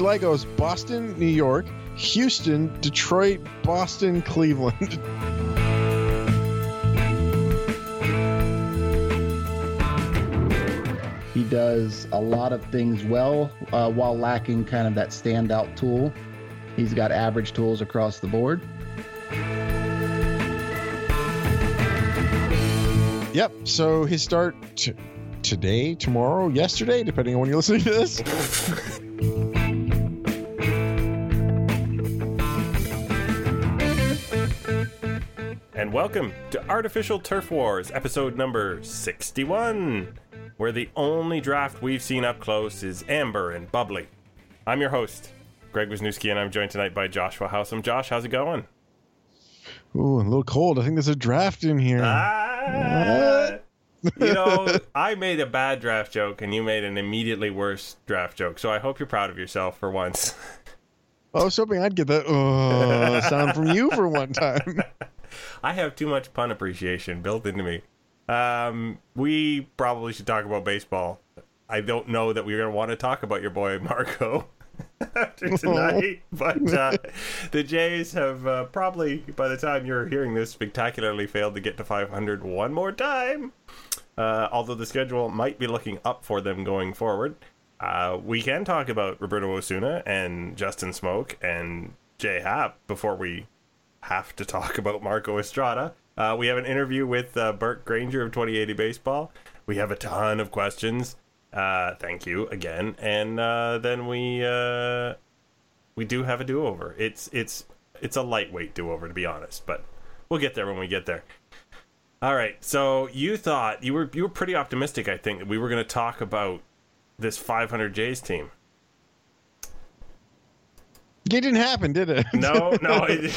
July goes Boston, New York, Houston, Detroit, Boston, Cleveland. He does a lot of things well uh, while lacking kind of that standout tool. He's got average tools across the board. Yep. So his start t- today, tomorrow, yesterday, depending on when you're listening to this. welcome to Artificial Turf Wars, episode number 61, where the only draft we've seen up close is Amber and Bubbly. I'm your host, Greg Wisniewski, and I'm joined tonight by Joshua Howsam. Josh, how's it going? Ooh, a little cold. I think there's a draft in here. Ah, you know, I made a bad draft joke, and you made an immediately worse draft joke, so I hope you're proud of yourself for once. I was hoping I'd get that uh, sound from you for one time. I have too much pun appreciation built into me. Um, we probably should talk about baseball. I don't know that we're going to want to talk about your boy Marco after tonight, but uh, the Jays have uh, probably, by the time you're hearing this, spectacularly failed to get to 500 one more time. Uh, although the schedule might be looking up for them going forward. Uh, we can talk about Roberto Osuna and Justin Smoak and Jay Happ before we have to talk about Marco Estrada. Uh, we have an interview with uh, Burke Granger of 2080 Baseball. We have a ton of questions. Uh, thank you again, and uh, then we uh, we do have a do over. It's it's it's a lightweight do over to be honest, but we'll get there when we get there. All right. So you thought you were you were pretty optimistic, I think, that we were going to talk about this 500 Jays team. It didn't happen, did it? No, no. It,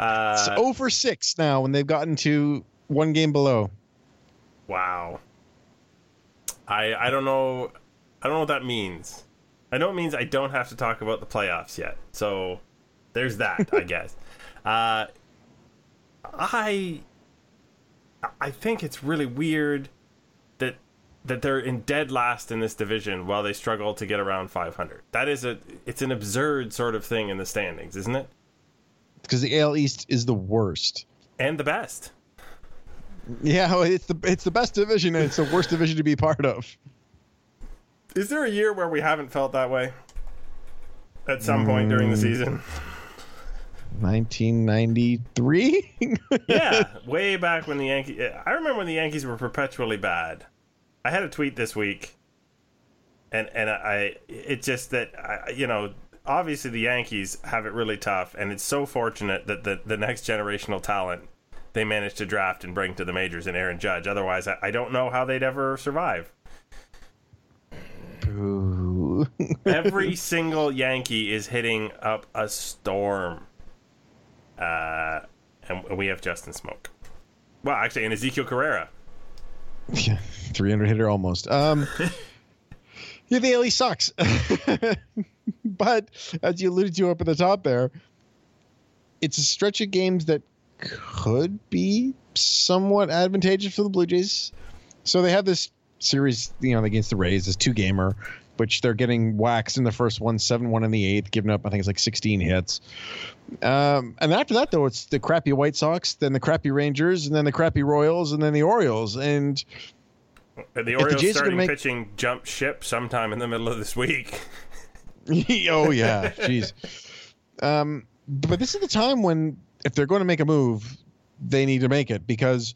uh, it's over 6 now when they've gotten to one game below. Wow. I I don't know I don't know what that means. I know it means I don't have to talk about the playoffs yet. So there's that, I guess. Uh I I think it's really weird that that they're in dead last in this division while they struggle to get around 500. That is a it's an absurd sort of thing in the standings, isn't it? Because the AL East is the worst. And the best. Yeah, it's the it's the best division and it's the worst division to be part of. Is there a year where we haven't felt that way? At some point during the season? 1993? yeah, way back when the Yankees. I remember when the Yankees were perpetually bad. I had a tweet this week, and and I it's just that I, you know obviously the Yankees have it really tough, and it's so fortunate that the the next generational talent they managed to draft and bring to the majors in Aaron Judge. Otherwise, I, I don't know how they'd ever survive. Every single Yankee is hitting up a storm. Uh, and we have Justin Smoak. Well, actually, and Ezequiel Carrera. Yeah, 300 hitter almost. Um, yeah, the East sucks. but as you alluded to up at the top there, it's a stretch of games that could be somewhat advantageous for the Blue Jays. So they have this series, you know, against the Rays, this two gamer, which they're getting waxed in the first one, 7 1 in the eighth, giving up, I think it's like 16 hits. Um, and after that, though, it's the crappy White Sox, then the crappy Rangers, and then the crappy Royals, and then the Orioles. And the Orioles the starting make... pitching jump ship sometime in the middle of this week. oh, yeah. Jeez. Um, but this is the time when, if they're going to make a move, they need to make it because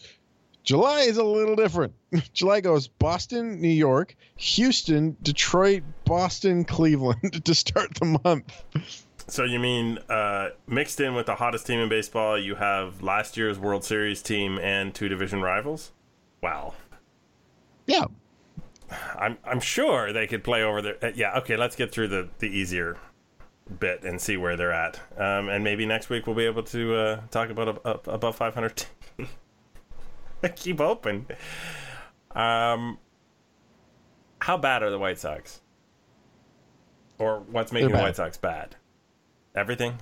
July is a little different. July goes Boston, New York, Houston, Detroit, Boston, Cleveland to start the month. So you mean uh, mixed in with the hottest team in baseball, you have last year's World Series team and two division rivals? Wow. Yeah. I'm I'm sure they could play over there. Uh, yeah. Okay. Let's get through the the easier bit and see where they're at. Um, and maybe next week we'll be able to uh, talk about a, a, above 500 keep open. Um, how bad are the White Sox? Or what's making the White Sox bad? Everything.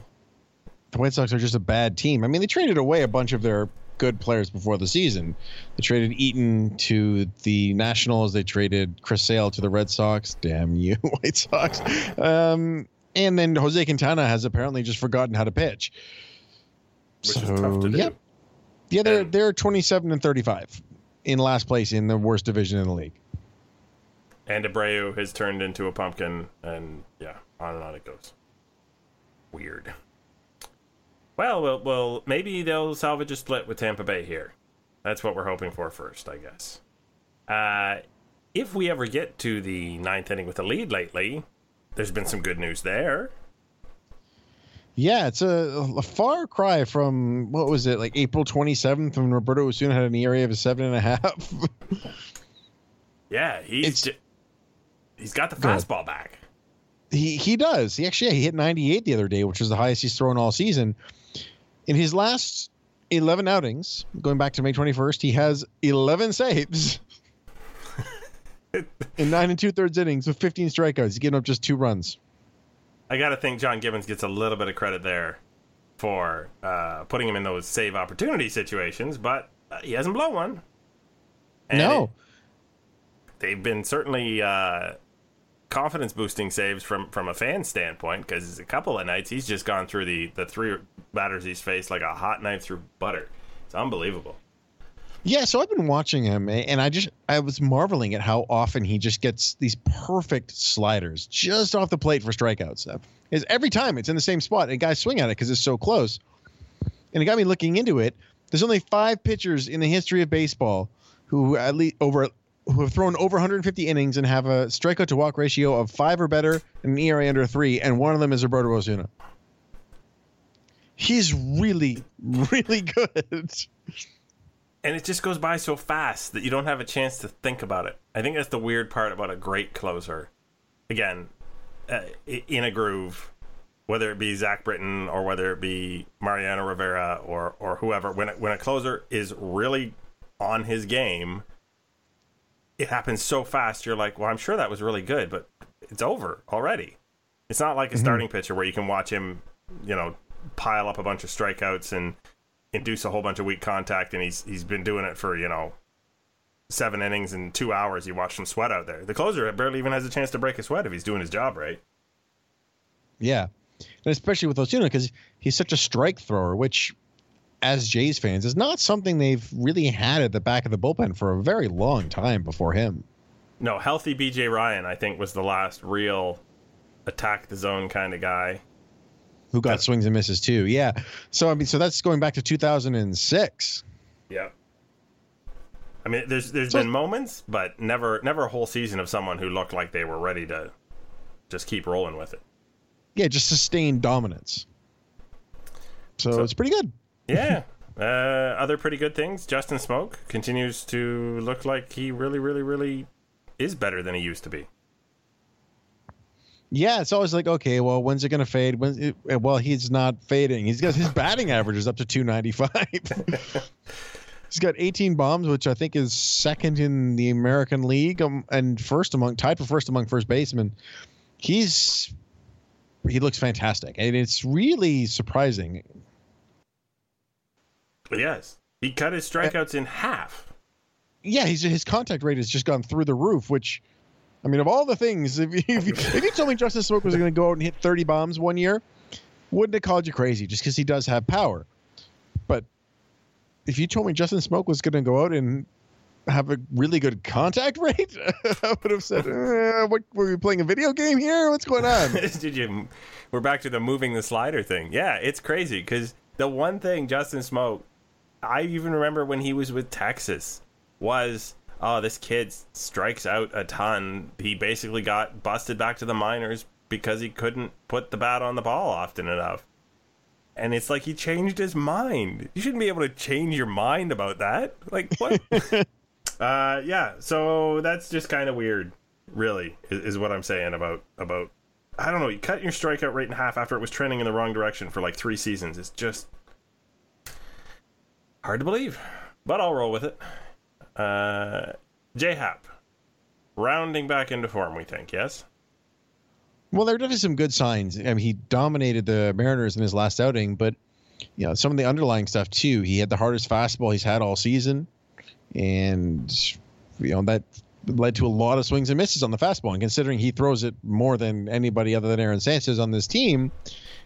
The White Sox are just a bad team. I mean, they traded away a bunch of their good players before the season. They traded Eaton to the Nationals. They traded Chris Sale to the Red Sox. Damn you, White Sox. Um, and then Jose Quintana has apparently just forgotten how to pitch. Which is tough to do. Yep. Yeah, they're they're 27 and 35 in last place in the worst division in the league. And Abreu has turned into a pumpkin, and yeah, on and on it goes. Weird. Well, well, well, maybe they'll salvage a split with Tampa Bay here. That's what we're hoping for first, I guess. Uh, if we ever get to the ninth inning with a lead lately, there's been some good news there. Yeah, it's a, a far cry from what was it like April 27th when Roberto Osuna had an ERA of a seven and a half. Yeah, he's j- he's got the fastball back. he he does. He actually yeah, he hit 98 the other day, which was the highest he's thrown all season. In his last 11 outings, going back to May 21st, he has 11 saves in nine and two thirds innings with 15 strikeouts. He's given up just two runs. I got to think John Gibbons gets a little bit of credit there for uh, putting him in those save opportunity situations, but uh, he hasn't blown one. And no, it- they've been certainly uh, confidence boosting saves from from a fan standpoint because a couple of nights he's just gone through the the three batters he's faced like a hot knife through butter. It's unbelievable. Yeah, so I've been watching him, and I just I was marveling at how often he just gets these perfect sliders just off the plate for strikeouts. Is every time it's in the same spot, and guys swing at it because it's so close. And it got me looking into it. There's only five pitchers in the history of baseball who at least over who have thrown over 150 innings and have a strikeout to walk ratio of five or better and an ERA under three, and one of them is Roberto Osuna. He's really, really good. and it just goes by so fast that you don't have a chance to think about it. I think that's the weird part about a great closer. Again, uh, in a groove, whether it be Zach Britton or whether it be Mariano Rivera or or whoever, when when a closer is really on his game, it happens so fast. You're like, well, I'm sure that was really good, but it's over already. It's not like a mm-hmm. starting pitcher where you can watch him, you know, pile up a bunch of strikeouts and induce a whole bunch of weak contact, and he's he's been doing it for you know seven innings and two hours. You watch him sweat out there. The closer barely even has a chance to break a sweat if he's doing his job right. Yeah, and especially with Osuna because he's such a strike thrower, which, as Jays fans, is not something they've really had at the back of the bullpen for a very long time before him. No, healthy BJ Ryan, I think, was the last real attack the zone kind of guy. Who got swings and misses too? Yeah. So I mean, so that's going back to 2006. Yeah. I mean, there's there's So- been moments, but never never a whole season of someone who looked like they were ready to just keep rolling with it. Yeah, just sustained dominance. So, So- it's pretty good. Yeah. uh, other pretty good things. Justin Smoak continues to look like he really, really, really is better than he used to be. Yeah, it's always like, okay, well, when's it going to fade? When? It, well, he's not fading. He's got his batting average is up to 295. he's got 18 bombs, which I think is second in the American League, um, and first among tied for first among first basemen. He's he looks fantastic, and it's really surprising. Yes, he cut his strikeouts in half. Yeah, he's his contact rate has just gone through the roof. Which, I mean, of all the things, if you, if you, if you told me Justin Smoak was going to go out and hit 30 bombs one year, wouldn't have called you crazy just because he does have power. But if you told me Justin Smoak was going to go out and have a really good contact rate, I would have said, uh, "What were we playing a video game here? What's going on?" Did you? We're back to the moving the slider thing. Yeah, it's crazy because the one thing Justin Smoak, I even remember when he was with Texas, was oh this kid strikes out a ton. He basically got busted back to the minors because he couldn't put the bat on the ball often enough. And it's like he changed his mind. You shouldn't be able to change your mind about that. Like what? uh, yeah. So that's just kind of weird. Really, is, is what I'm saying about about. I don't know. You cut your strikeout rate in half after it was trending in the wrong direction for like three seasons. It's just hard to believe, but I'll roll with it. Uh, J Happ, rounding back into form. We think yes. Well, there are definitely some good signs. I mean, he dominated the Mariners in his last outing, but you know, some of the underlying stuff too. He had the hardest fastball he's had all season, and you know that led to a lot of swings and misses on the fastball. And considering he throws it more than anybody other than Aaron Sanchez on this team,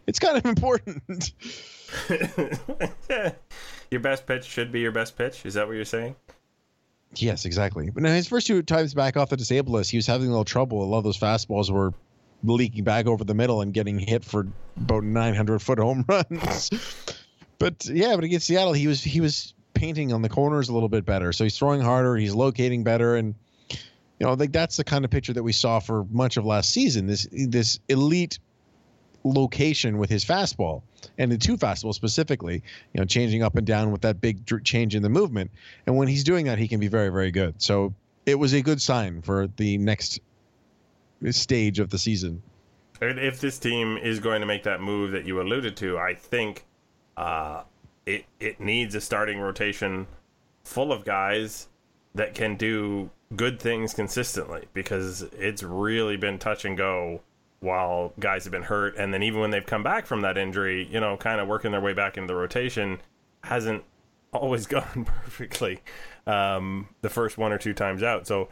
it's kind of important. your best pitch should be your best pitch. Is that what you're saying? Yes, exactly. But now his first two times back off the disabled list, he was having a little trouble. A lot of those fastballs were leaking back over the middle and getting hit for about 900 foot home runs. but yeah, but against Seattle, he was he was painting on the corners a little bit better. So he's throwing harder, he's locating better, and you know, like that's the kind of picture that we saw for much of last season. This this elite location with his fastball and the two fastballs specifically, you know, changing up and down with that big change in the movement. And when he's doing that, he can be very, very good. So it was a good sign for the next stage of the season. If this team is going to make that move that you alluded to, I think uh, it it needs a starting rotation full of guys that can do good things consistently because it's really been touch and go while guys have been hurt and then even when they've come back from that injury you know kind of working their way back into the rotation hasn't always gone perfectly um, the first one or two times out so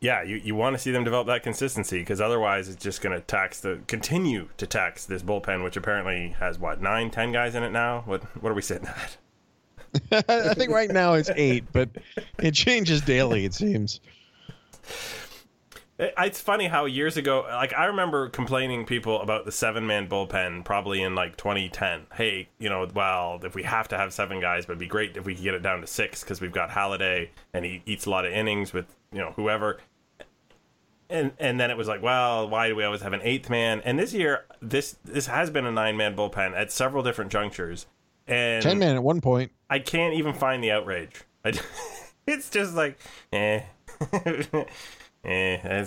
yeah you, you want to see them develop that consistency because otherwise it's just going to tax the continue to tax this bullpen which apparently has what nine ten guys in it now what what are we sitting at I think right now it's eight, but it changes daily. It seems. It's funny how years ago, like I remember complaining people about the seven man bullpen probably in like 2010. Hey, you know, well, if we have to have seven guys, but it'd be great if we could get it down to six because we've got Halladay and he eats a lot of innings with you know whoever. And and then it was like, well, why do we always have an eighth man? And this year, this this has been a nine man bullpen at several different junctures. And ten man at one point. I can't even find the outrage. I, it's just like, eh, eh.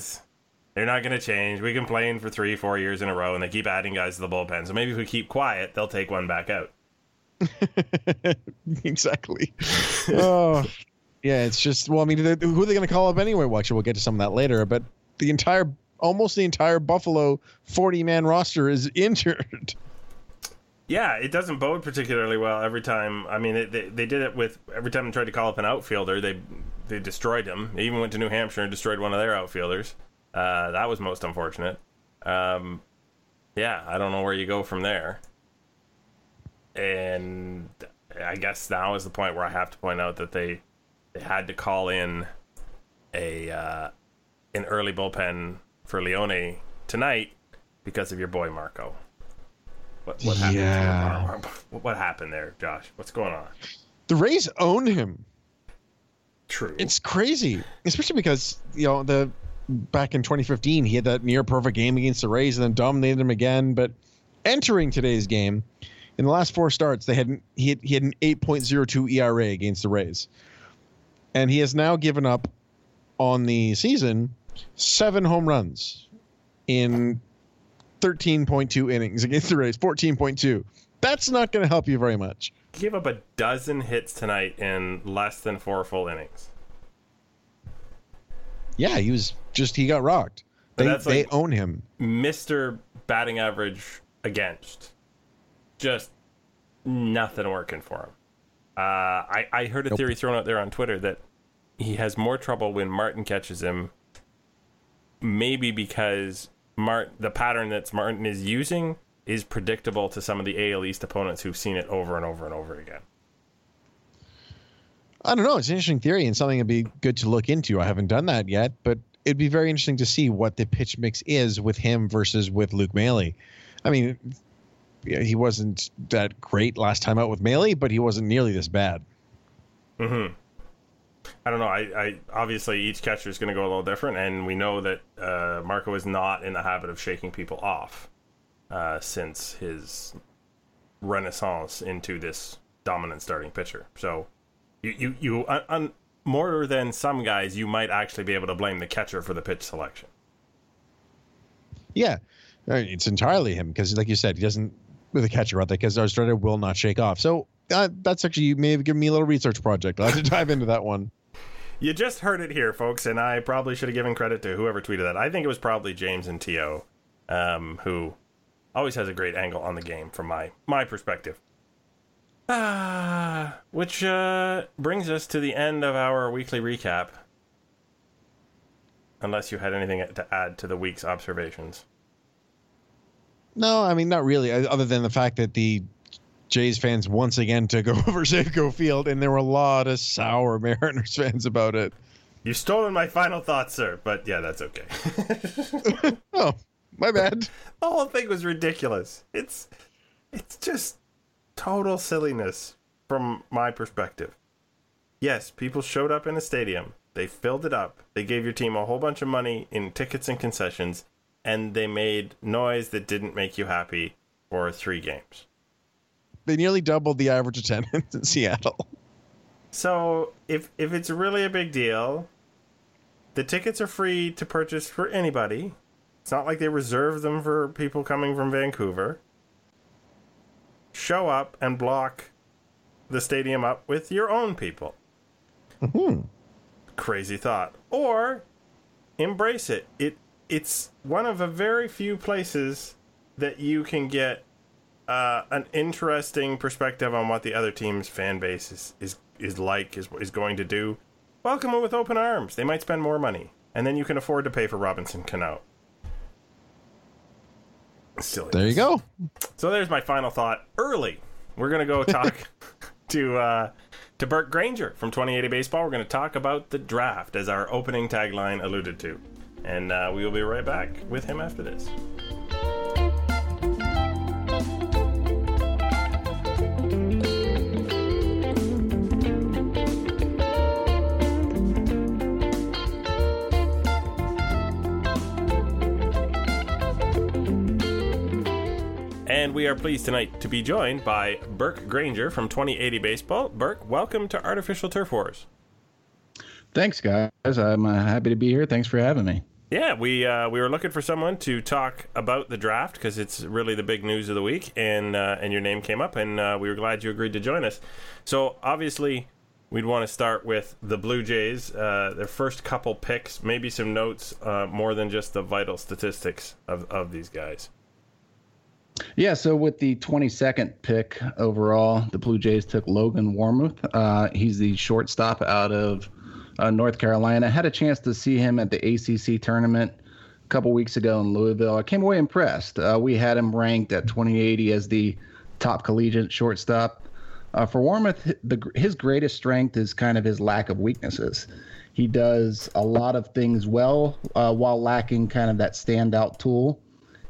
They're not going to change. We complain for three, four years in a row, and they keep adding guys to the bullpen. So maybe if we keep quiet, they'll take one back out. exactly. oh, yeah. It's just well, I mean, who are they going to call up anyway? Well, actually, we'll get to some of that later. But the entire, almost the entire Buffalo forty-man roster is injured. Yeah, it doesn't bode particularly well every time. I mean, they, they did it with every time they tried to call up an outfielder, they they destroyed him. They even went to New Hampshire and destroyed one of their outfielders. Uh, that was most unfortunate. Um, yeah, I don't know where you go from there. And I guess now is the point where I have to point out that they they had to call in a uh, an early bullpen for Leone tonight because of your boy Marco. What, what happened? Yeah. What happened there, Josh? What's going on? The Rays own him. True. It's crazy, especially because you know the back in 2015 he had that near perfect game against the Rays and then dominated them again. But entering today's game, in the last four starts, they had he had, he had an 8.02 ERA against the Rays, and he has now given up on the season seven home runs in 13.2 innings against the Rays, 14.2. That's not going to help you very much. He gave up a dozen hits tonight in less than four full innings. Yeah, he was just he got rocked. They, like they own him. Mr. Batting average against. Just nothing working for him. Uh, I, I heard a theory thrown out there on Twitter that he has more trouble when Martin catches him. Maybe because Mart the pattern that Martin is using is predictable to some of the AL East opponents who've seen it over and over and over again. I don't know. It's an interesting theory and something that'd be good to look into. I haven't done that yet, but it'd be very interesting to see what the pitch mix is with him versus with Luke Maile. I mean, he wasn't that great last time out with Maile, but he wasn't nearly this bad. Hmm. I don't know. I, I obviously each catcher is going to go a little different, and we know that uh, Marco is not in the habit of shaking people off uh, since his renaissance into this dominant starting pitcher. So, you you you un, more than some guys, you might actually be able to blame the catcher for the pitch selection. Yeah, it's entirely him because, like you said, he doesn't with a catcher out there because our starter will not shake off. So uh, that's actually you may have given me a little research project. I'll have to dive into that one. You just heard it here, folks, and I probably should have given credit to whoever tweeted that. I think it was probably James and To, um, who always has a great angle on the game from my my perspective. Ah, which uh, brings us to the end of our weekly recap. Unless you had anything to add to the week's observations. No, I mean not really. Other than the fact that the Jays fans once again took over Safeco Field, and there were a lot of sour Mariners fans about it. You've stolen my final thoughts, sir, but yeah, that's okay. Oh, my bad. the whole thing was ridiculous. It's it's just total silliness from my perspective. Yes, people showed up in a stadium. They filled it up. They gave your team a whole bunch of money in tickets and concessions, and they made noise that didn't make you happy for three games. They nearly doubled the average attendance in Seattle. So if if it's really a big deal, the tickets are free to purchase for anybody. It's not like they reserve them for people coming from Vancouver. Show up and block the stadium up with your own people. Hmm. Crazy thought. Or embrace it. It it's one of a very few places that you can get uh, an interesting perspective on what the other team's fan base is is, is like is is going to do. Welcome them with open arms. They might spend more money, and then you can afford to pay for Robinson Cano. Silly. There you go. So there's my final thought. Early, we're gonna go talk to uh, to Burke Granger from 2080 Baseball. We're gonna talk about the draft, as our opening tagline alluded to, and uh, we will be right back with him after this. And we are pleased tonight to be joined by Burke Granger from 2080 Baseball. Burke, welcome to Artificial Turf Wars. Thanks, guys. I'm uh, happy to be here. Thanks for having me. Yeah, we uh, we were looking for someone to talk about the draft because it's really the big news of the week, and uh, and your name came up, and uh, we were glad you agreed to join us. So obviously, we'd want to start with the Blue Jays, uh, their first couple picks, maybe some notes uh, more than just the vital statistics of of these guys. Yeah, so with the 22nd pick overall, the Blue Jays took Logan Warmoth. Uh, he's the shortstop out of uh, North Carolina. I had a chance to see him at the ACC tournament a couple weeks ago in Louisville. I came away impressed. Uh, we had him ranked at 2080 as the top collegiate shortstop. Uh, for Warmoth, the, his greatest strength is kind of his lack of weaknesses. He does a lot of things well uh, while lacking kind of that standout tool.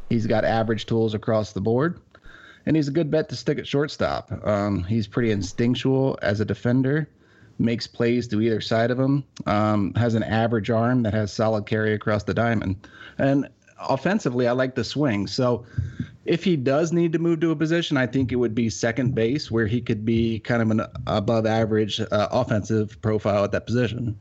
He's got average tools across the board, and he's a good bet to stick at shortstop. Um, he's pretty instinctual as a defender, makes plays to either side of him, um, has an average arm that has solid carry across the diamond. And offensively, I like the swing. So if he does need to move to a position, I think it would be second base, where he could be kind of an above average uh, offensive profile at that position.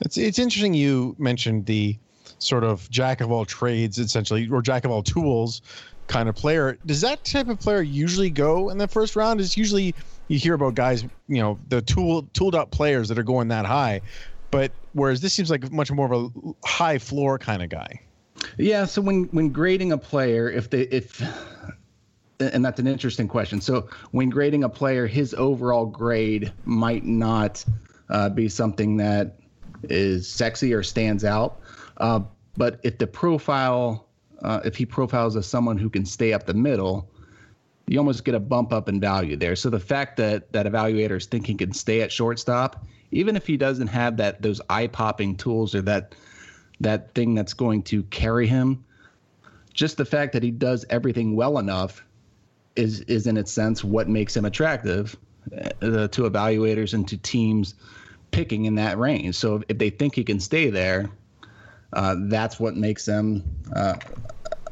It's it's interesting you mentioned the sort of jack of all trades, essentially, or jack of all tools kind of player. Does that type of player usually go in the first round? It's usually you hear about guys, you know, the tool tooled up players that are going that high, but whereas this seems like much more of a high floor kind of guy. Yeah. So when when grading a player, if they if and that's an interesting question. So when grading a player, his overall grade might not uh, be something that is sexy or stands out. Uh, but if the profile, uh, if he profiles as someone who can stay up the middle, you almost get a bump up in value there. So the fact that that evaluators think he can stay at shortstop, even if he doesn't have that those eye popping tools or that that thing that's going to carry him, just the fact that he does everything well enough is is in its sense what makes him attractive uh, to evaluators and to teams picking in that range. So if they think he can stay there, uh, that's what makes them uh,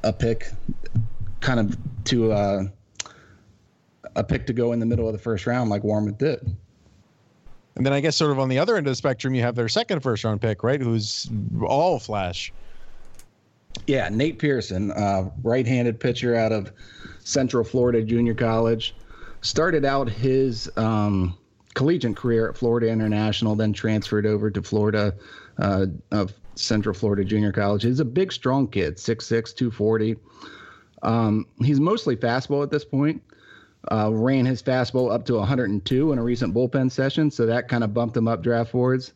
a pick, kind of to uh, a pick to go in the middle of the first round, like Warmoth did. And then I guess sort of on the other end of the spectrum, you have their second first round pick, right? Who's all flash. Yeah, Nate Pearson, uh, right-handed pitcher out of Central Florida Junior College, started out his um, collegiate career at Florida International, then transferred over to Florida uh, of Central Florida Junior College. He's a big, strong kid, 6'6", 240. Um, he's mostly fastball at this point, Uh, ran his fastball up to 102 in a recent bullpen session, so that kind of bumped him up draft boards.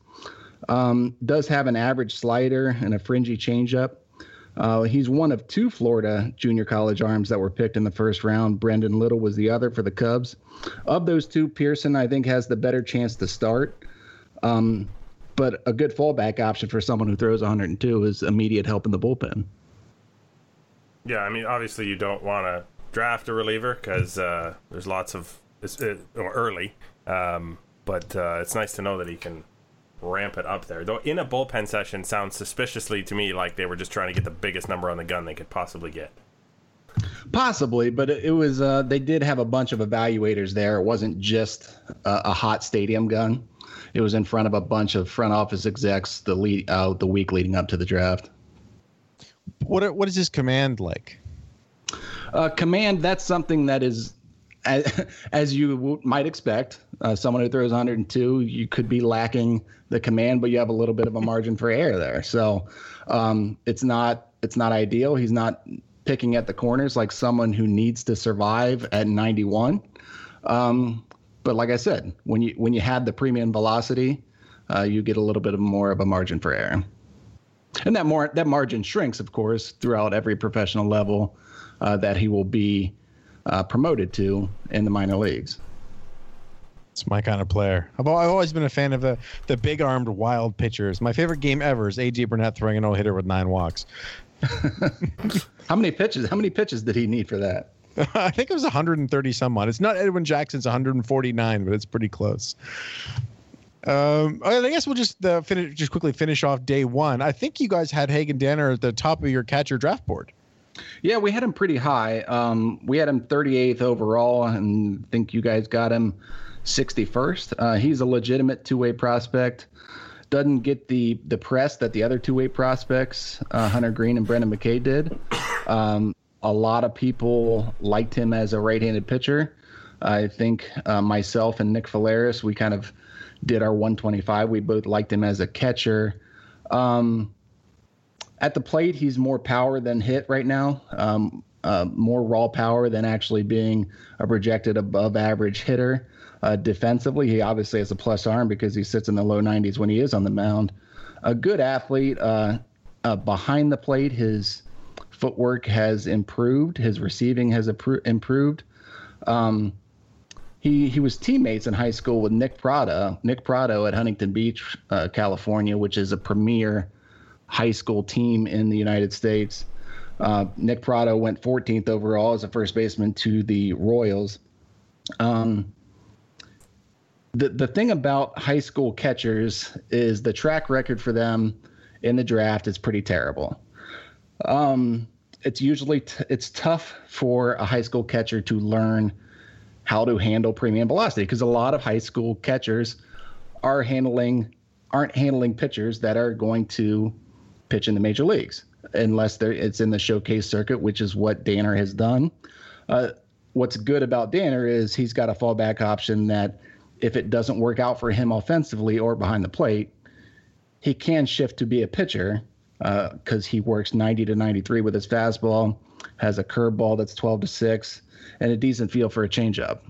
Um, does have an average slider and a fringy changeup. Uh, he's one of two Florida junior college arms that were picked in the first round. Brendon Little was the other for the Cubs. Of those two, Pearson, I think, has the better chance to start. Um, but a good fallback option for someone who throws 102 is immediate help in the bullpen. Yeah, I mean, obviously, you don't want to draft a reliever because uh, there's lots of it, or early, um, but uh, it's nice to know that he can ramp it up there. Though in a bullpen session sounds suspiciously to me like they were just trying to get the biggest number on the gun they could possibly get. Possibly, but it was uh, they did have a bunch of evaluators there. It wasn't just a, a, hot stadium gun. It was in front of a bunch of front office execs the lead uh, the week leading up to the draft. What what is his command like? Uh, command that's something that is as, as you w- might expect, uh, someone who throws 102, you could be lacking the command, but you have a little bit of a margin for error there. So um, it's not it's not ideal. He's not picking at the corners like someone who needs to survive at 91. Um, but like I said, when you when you have the premium velocity, uh, you get a little bit of more of a margin for error, and that more that margin shrinks, of course, throughout every professional level uh, that he will be uh, promoted to in the minor leagues. It's my kind of player. I've, I've always been a fan of the the big armed wild pitchers. My favorite game ever is AJ Burnett throwing a no hitter with nine walks. how many pitches? How many pitches did he need for that? I think it was 130 some odd. It's not Edwin Jackson's 149, but it's pretty close. Um, I guess we'll just uh, finish, just quickly finish off day one. I think you guys had Hagen Danner at the top of your catcher draft board. Yeah, we had him pretty high. Um, we had him 38th overall, and I think you guys got him 61st. Uh, he's a legitimate two-way prospect. Doesn't get the the press that the other two-way prospects, uh, Hunter Greene and Brendan McKay, did. Um, a lot of people liked him as a right-handed pitcher. I think uh, myself and Nick Faleris, we kind of did our 125. We both liked him as a catcher. Um, at the plate, he's more power than hit right now. Um, uh, more raw power than actually being a projected above average hitter. Uh, defensively, he obviously has a plus arm because he sits in the low 90s when he is on the mound. A good athlete uh, uh behind the plate. His footwork has improved. His receiving has improved. Um, he he was teammates in high school with Nick Pratto. Nick Pratto at Huntington Beach, uh, California, which is a premier high school team in the United States. Uh, Nick Pratto went 14th overall as a first baseman to the Royals. Um, the the thing about high school catchers is the track record for them in the draft is pretty terrible. Um, it's usually t- it's tough for a high school catcher to learn how to handle premium velocity because a lot of high school catchers are handling aren't handling pitchers that are going to pitch in the major leagues unless they it's in the showcase circuit, which is what Danner has done. Uh, what's good about Danner is he's got a fallback option that if it doesn't work out for him offensively or behind the plate, he can shift to be a pitcher because uh, he works 90 to 93 with his fastball, has a curveball that's 12 to 6, and a decent feel for a changeup.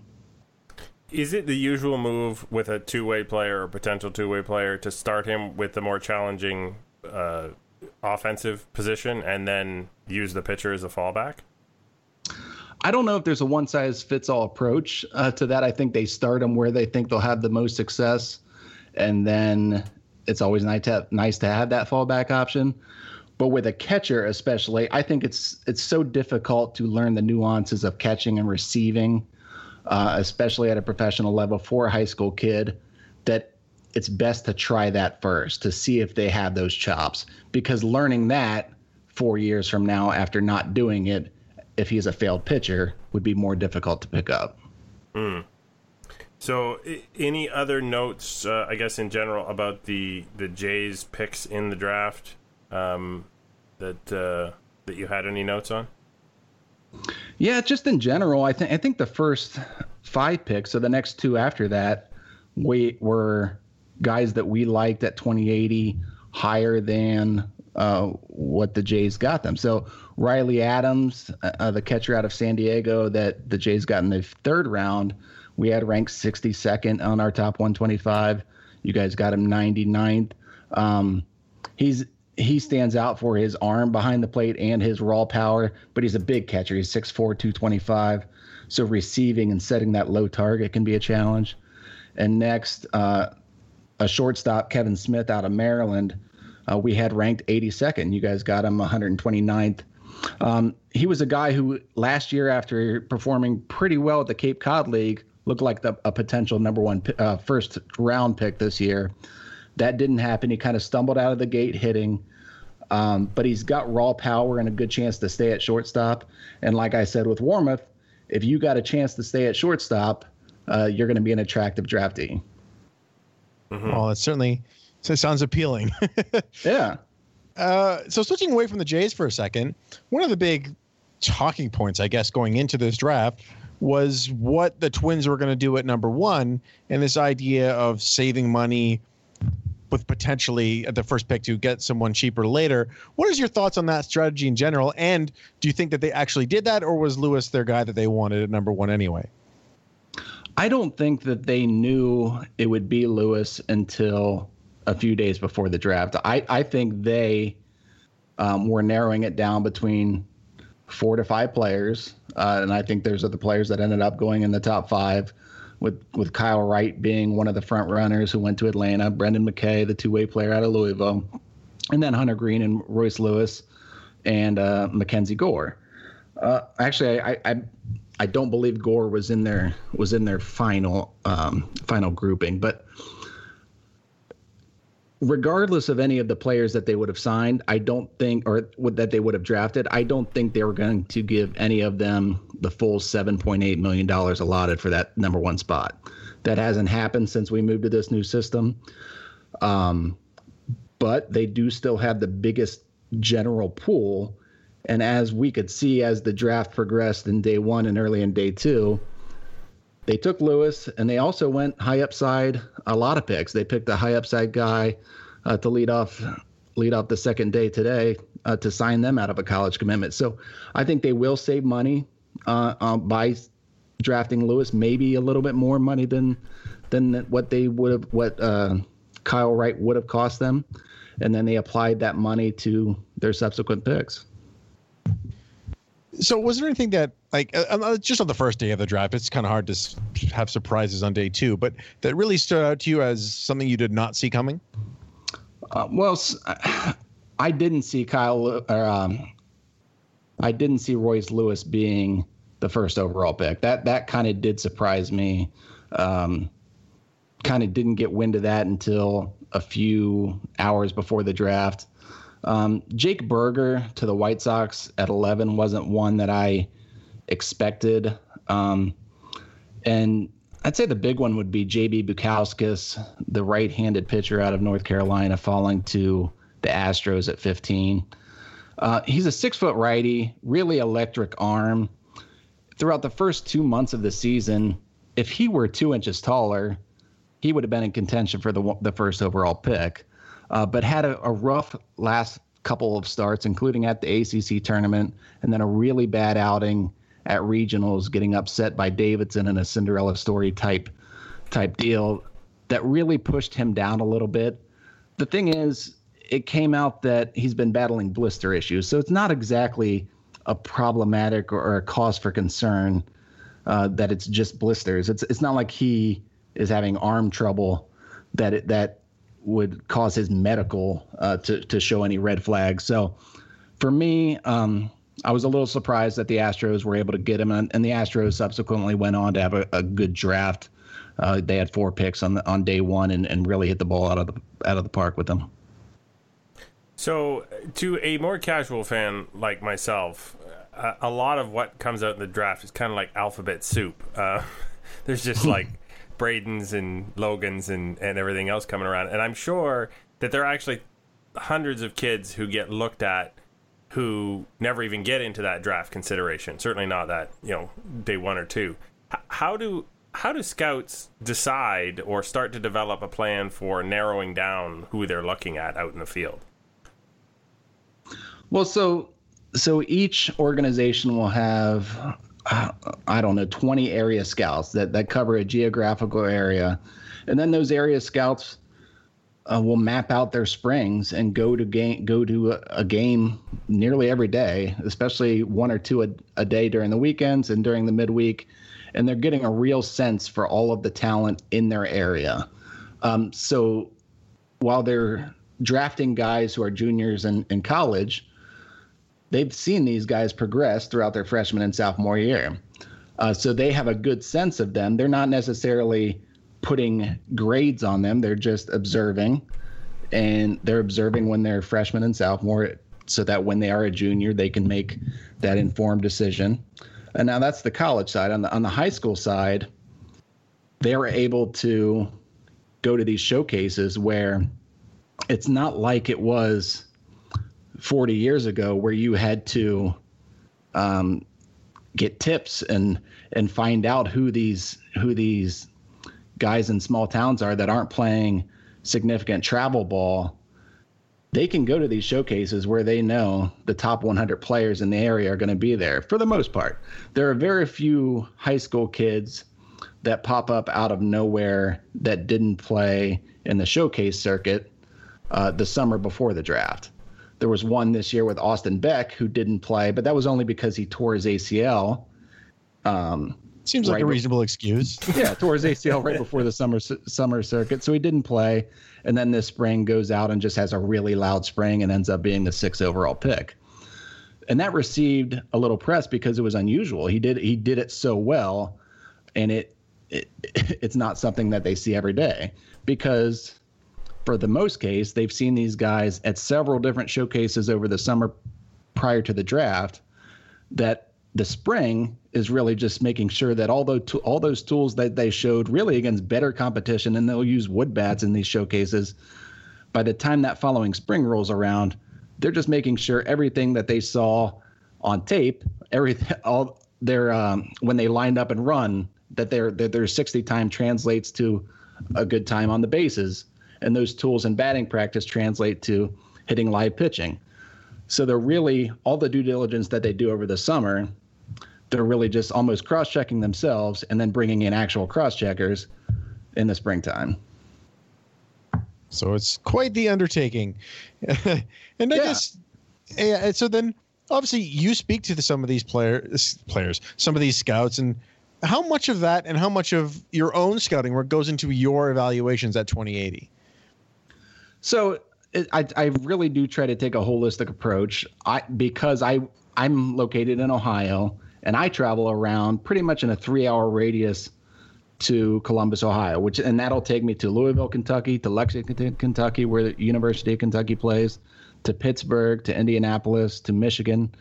Is it the usual move with a two way player or potential two way player to start him with the more challenging uh, offensive position and then use the pitcher as a fallback? I don't know if there's a one size fits all approach uh, to that. I think they start them where they think they'll have the most success, and then it's always nice to have, nice to have that fallback option. But with a catcher, especially, I think it's it's so difficult to learn the nuances of catching and receiving, uh, especially at a professional level for a high school kid, that it's best to try that first to see if they have those chops because learning that four years from now after not doing it if he's a failed pitcher would be more difficult to pick up mm. So any other notes uh, i guess in general about the the jays picks in the draft um, that uh, that you had any notes on yeah just in general i think i think the first five picks so the next two after that we were guys that we liked at 2080 higher than uh, what the Jays got them. So Riley Adams, uh, the catcher out of San Diego that the Jays got in the third round, we had ranked 62nd on our top 125. You guys got him 99th. Um, he's he stands out for his arm behind the plate and his raw power, but he's a big catcher. He's 6'4", 225. So receiving and setting that low target can be a challenge. And next, uh, a shortstop, Kevin Smith out of Maryland. Uh, we had ranked 82nd. You guys got him 129th. Um, he was a guy who last year, after performing pretty well at the Cape Cod League, looked like the, a potential number one uh, first round pick this year. That didn't happen. He kind of stumbled out of the gate hitting, um, but he's got raw power and a good chance to stay at shortstop. And like I said with Warmoth, if you got a chance to stay at shortstop, uh, you're going to be an attractive draftee. Mm-hmm. Well, it certainly so sounds appealing. yeah. Uh, so switching away from the Jays for a second, one of the big talking points, I guess, going into this draft was what the Twins were going to do at number one, and this idea of saving money with potentially at the first pick to get someone cheaper later. What is your thoughts on that strategy in general? And do you think that they actually did that, or was Lewis their guy that they wanted at number one anyway? I don't think that they knew it would be Lewis until a few days before the draft. I, I think they um, were narrowing it down between four to five players. Uh, and I think there's the players that ended up going in the top five with with Kyle Wright being one of the front runners who went to Atlanta, Brendan McKay, the two way player out of Louisville, and then Hunter Greene and Royce Lewis and uh, Mackenzie Gore. Uh, actually, I, I I don't believe Gore was in their was in their final um, final grouping, but regardless of any of the players that they would have signed, I don't think, or that they would have drafted, I don't think they were going to give any of them the full $7.8 million allotted for that number one spot. That hasn't happened since we moved to this new system. Um, but they do still have the biggest general pool. And as we could see as the draft progressed in day one and early in day two, they took Lewis and they also went high upside a lot of picks. They picked a high upside guy uh, to lead off lead off the second day today uh, to sign them out of a college commitment. So I think they will save money uh, um, by drafting Lewis, maybe a little bit more money than than what they would have what uh, Kyle Wright would have cost them, and then they applied that money to their subsequent picks. So was there anything that like uh, uh just on the first day of the draft, it's kind of hard to have surprises on day two, but that really stood out to you as something you did not see coming? Uh, well, I didn't see Kyle or um, I didn't see Royce Lewis being the first overall pick. That that kind of did surprise me. Um, kind of didn't get wind of that until a few hours before the draft. Um, Jake Burger to the White Sox at 11 wasn't one that I expected. Um, and I'd say the big one would be JB Bukauskas, the right-handed pitcher out of North Carolina, falling to the Astros at 15. Uh, he's a six-foot righty, really electric arm. Throughout the first two months of the season, if he were two inches taller, he would have been in contention for the the first overall pick uh, but had a, a, rough last couple of starts, including at the ACC tournament, and then a really bad outing at regionals, getting upset by Davidson in a Cinderella story type type deal that really pushed him down a little bit. The thing is, it came out that he's been battling blister issues, so it's not exactly a problematic or, a cause for concern uh, that it's just blisters. It's it's not like he is having arm trouble that it, that would cause his medical uh, to to show any red flags. So for me, um, I was a little surprised that the Astros were able to get him, and, and the Astros subsequently went on to have a, a good draft. Uh, they had four picks on the, on day one, and, and really hit the ball out of the out of the park with them. So, to a more casual fan like myself, a, a lot of what comes out in the draft is kind of like alphabet soup. Uh, there's just like Braden's and Logan's and, and everything else coming around. And I'm sure that there are actually hundreds of kids who get looked at who never even get into that draft consideration. Certainly not that, you know, day one or two. H- how do how do scouts decide or start to develop a plan for narrowing down who they're looking at out in the field? Well, so so each organization will have I don't know 20 area scouts that that cover a geographical area, and then those area scouts uh, will map out their springs and go to game go to a, a, game nearly every day, especially one or two a, a day during the weekends and during the midweek, and they're getting a real sense for all of the talent in their area. Um, so while they're drafting guys who are juniors in, in college, they've seen these guys progress throughout their freshman and sophomore year. Uh, so they have a good sense of them. They're not necessarily putting grades on them. They're just observing, and they're observing when they're freshman and sophomore, so that when they are a junior, they can make that informed decision. And now that's the college side. On the on the high school side, they are able to go to these showcases where it's not like it was 40 years ago, where you had to um, get tips and and find out who these who these guys in small towns are that aren't playing significant travel ball, they can go to these showcases where they know the top 100 players in the area are going to be there for the most part. There are very few high school kids that pop up out of nowhere that didn't play in the showcase circuit uh, the summer before the draft. There was one this year with Austin Beck who didn't play, but that was only because he tore his ACL. Um, Seems like a reasonable excuse. yeah, tore his ACL right before the summer summer circuit, so he didn't play. And then this spring goes out and just has a really loud spring and ends up being the sixth overall pick. And that received a little press because it was unusual. He did he did it so well, and it, it it's not something that they see every day because for the most case they've seen these guys at several different showcases over the summer prior to the draft that the spring is really just making sure that all those all those tools that they showed really against better competition, and they'll use wood bats in these showcases. By the time that following spring rolls around, they're just making sure everything that they saw on tape, everything, all their um, when they lined up and run, that their that their 60 time translates to a good time on the bases, and those tools in batting practice translate to hitting live pitching. So they're really all the due diligence that they do over the summer they're really just almost cross checking themselves and then bringing in actual cross checkers in the springtime. So it's quite the undertaking. and I yeah. guess, yeah, so then obviously you speak to the, some of these players, players, some of these scouts, and how much of that and how much of your own scouting work goes into your evaluations at 2080? So I, I really do try to take a holistic approach. I because I I'm located in Ohio and I travel around pretty much in a three hour radius to Columbus, Ohio, which and that'll take me to Louisville, Kentucky, to Lexington, Kentucky, where the University of Kentucky plays, to Pittsburgh, to Indianapolis, to Michigan.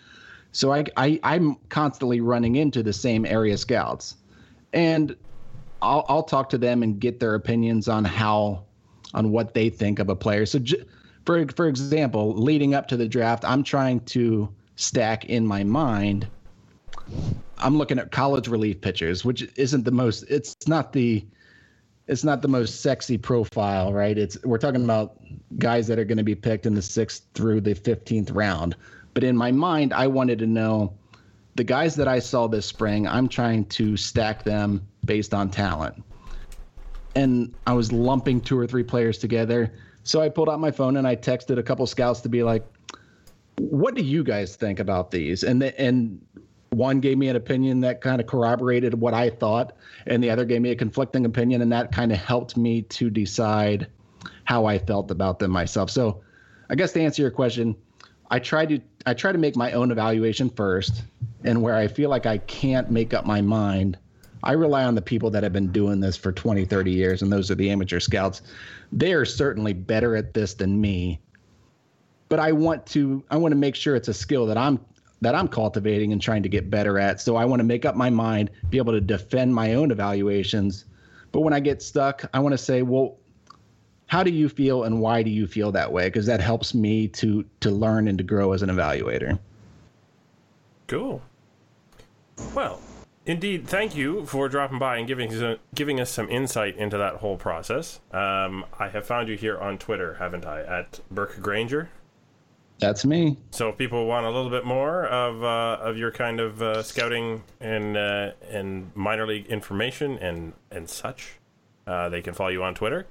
So I, I I'm constantly running into the same area scouts, and I'll I'll talk to them and get their opinions on how on what they think of a player. So for for example, leading up to the draft, I'm trying to stack in my mind I'm looking at college relief pitchers, which isn't the most. It's not the. It's not the most sexy profile, right? It's we're talking about guys that are going to be picked in the sixth through the fifteenth round. But in my mind, I wanted to know the guys that I saw this spring. I'm trying to stack them based on talent, and I was lumping two or three players together. So I pulled out my phone and I texted a couple scouts to be like, "What do you guys think about these?" And the, and one gave me an opinion that kind of corroborated what I thought, and the other gave me a conflicting opinion, and that kind of helped me to decide how I felt about them myself. So, I guess to answer your question, I try to I try to make my own evaluation first, and where I feel like I can't make up my mind, I rely on the people that have been doing this for 20, 30 years, and those are the amateur scouts. They are certainly better at this than me. But I want to I want to make sure it's a skill that I'm that I'm cultivating and trying to get better at. So I want to make up my mind, be able to defend my own evaluations. But when I get stuck, I want to say, well, how do you feel and why do you feel that way? Because that helps me to to learn and to grow as an evaluator. Cool. Well, indeed, thank you for dropping by and giving us, giving us some insight into that whole process. Um, I have found you here on Twitter, haven't I? At Burke Granger. That's me. So if people want a little bit more of uh, of your kind of uh, scouting and uh, and minor league information and and such, uh, they can follow you on Twitter,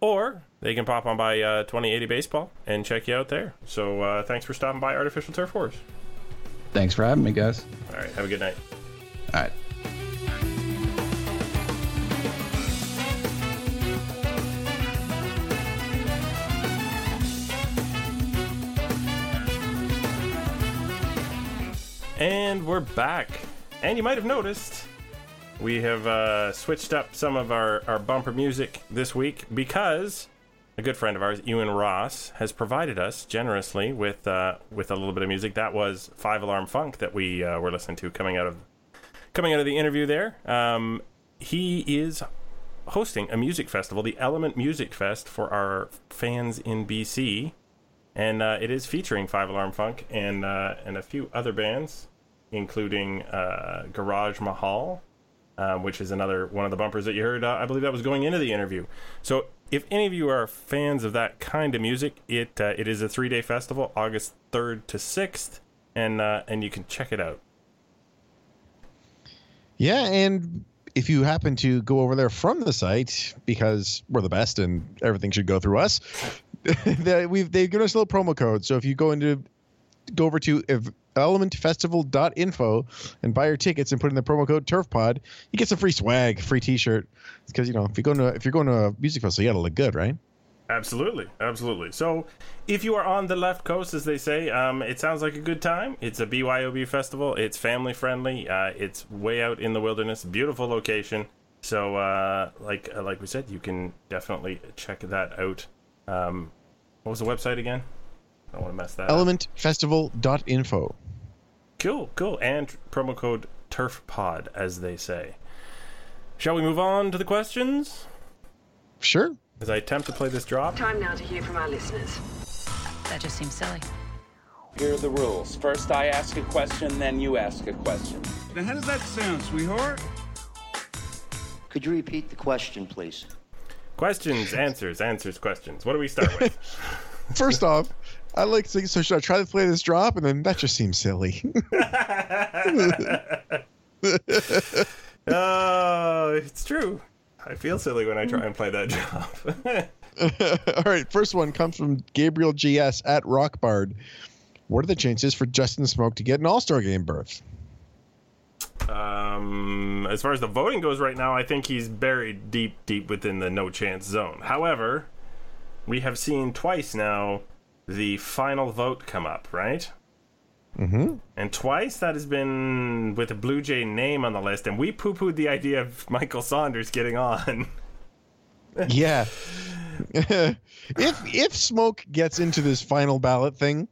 or they can pop on by uh, 2080 Baseball and check you out there. So uh, thanks for stopping by Artificial Turf Wars. Thanks for having me, guys. All right, have a good night. All right. And we're back. And you might have noticed we have uh, switched up some of our, our bumper music this week because a good friend of ours, Ewan Ross, has provided us generously with uh, with a little bit of music. That was Five Alarm Funk that we uh, were listening to coming out of coming out of the interview there. Um, he is hosting a music festival, the Element Music Fest, for our fans in BC, and uh, it is featuring Five Alarm Funk and uh, and a few other bands, including uh, Garaj Mahal, uh, which is another one of the bumpers that you heard. Uh, I believe that was going into the interview. So if any of you are fans of that kind of music, it uh, it is a three day festival, August third to sixth, and uh, and you can check it out. Yeah, and if you happen to go over there from the site, because we're the best and everything should go through us, that we've they've given us a little promo code. So if you go into go over to elementfestival.info and buy your tickets and put in the promo code turfpod, you get some free swag, free t-shirt. Because you know, if you're going to if you're going to a music festival, you got to look good, right? Absolutely, absolutely. So, if you are on the left coast, as they say, um, it sounds like a good time. It's a BYOB festival. It's family friendly. Uh, it's way out in the wilderness. Beautiful location. So, uh, like uh, like we said, you can definitely check that out. Um, what was the website again? I don't want to mess that up. Elementfestival.info. Cool, cool. And promo code TurfPod, as they say. Shall we move on to the questions? Sure. As I attempt to play this drop. Time now to hear from our listeners. That just seems silly. Here are the rules. First, I ask a question, then you ask a question. Now, how does that sound, sweetheart? Could you repeat the question, please? Questions, answers, answers, questions. What do we start with? First off, I like to so should I try to play this drop and then that just seems silly. Oh, it's true. I feel silly when I try and play that job. All right, first one comes from Gabriel GS at Rockbard. What are the chances for Justin Smoak to get an All Star game berth? um, as far as the voting goes right now, I think he's buried deep, deep within the no chance zone. However, we have seen twice now the final vote come up, right? Mm-hmm. And twice that has been with a Blue Jay name on the list, and we poo pooed the idea of Michael Saunders getting on. Yeah. if if Smoak gets into this final ballot thing,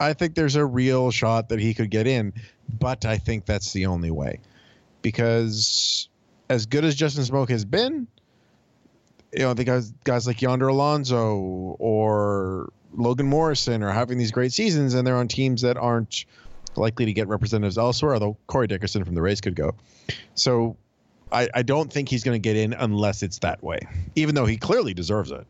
I think there's a real shot that he could get in, but I think that's the only way. Because as good as Justin Smoak has been, you know, the guys guys like Yonder Alonso or Logan Morrison are having these great seasons and they're on teams that aren't likely to get representatives elsewhere, although Corey Dickerson from the Rays could go. So I, I don't think he's going to get in unless it's that way, even though he clearly deserves it.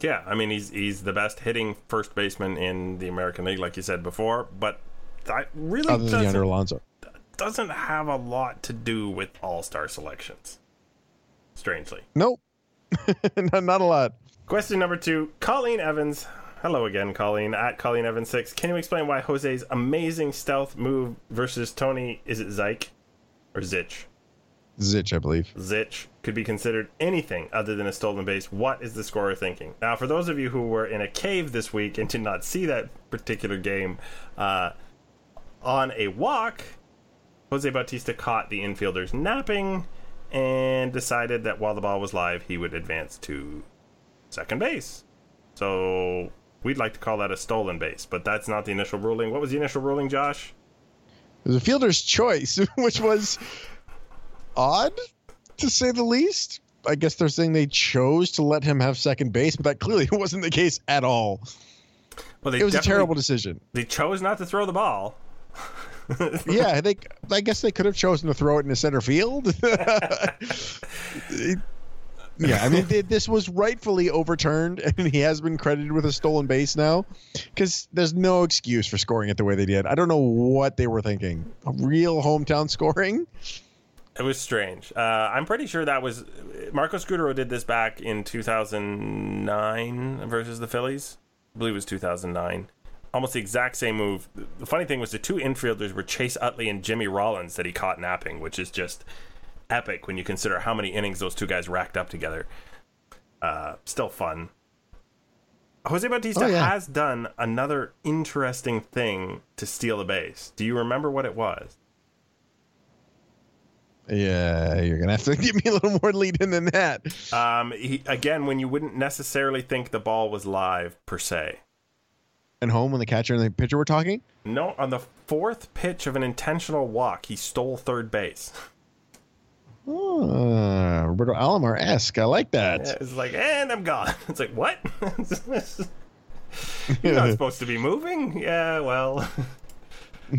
Yeah, I mean he's he's the best hitting first baseman in the American League, like you said before. But that really Other doesn't, Alonso. doesn't have a lot to do with All Star selections. Strangely. Nope. not, not a lot. Question number two: Colleen Evans. Hello again, Colleen at Colleen Evans six. Can you explain why Jose's amazing stealth move versus Tony is it Zyke or Zitch? Zitch, I believe. Zitch could be considered anything other than a stolen base. What is the scorer thinking? Now, for those of you who were in a cave this week and did not see that particular game, uh, on a walk, Jose Bautista caught the infielders napping and decided that while the ball was live, he would advance to second base. So we'd like to call that a stolen base, but that's not the initial ruling. What was the initial ruling, Josh? It was a fielder's choice, which was odd to say the least. I guess they're saying they chose to let him have second base, but that clearly wasn't the case at all. Well, they It was a terrible decision. They chose not to throw the ball. Yeah, they. I guess they could have chosen to throw it into center field. It- Yeah, I mean, th- this was rightfully overturned, and he has been credited with a stolen base now, because there's no excuse for scoring it the way they did. I don't know what they were thinking. A real hometown scoring. It was strange. Uh, I'm pretty sure that was Marco Scutaro did this back in 2009 versus the Phillies. I believe it was 2009. Almost the exact same move. The funny thing was the two infielders were Chase Utley and Jimmy Rollins that he caught napping, which is just epic when you consider how many innings those two guys racked up together. Uh, still fun. Jose Bautista Oh, yeah. has done another interesting thing to steal a base. Do you remember what it was? Yeah, you're gonna have to give me a little more lead in than that. Um, he, again, when you wouldn't necessarily think the ball was live per se. And home when the catcher and the pitcher were talking. No, on the fourth pitch of an intentional walk, he stole third base. Oh, Roberto Alomar esque. I like that. It's like, and I'm gone. It's like, what? You're not supposed to be moving. Yeah, well.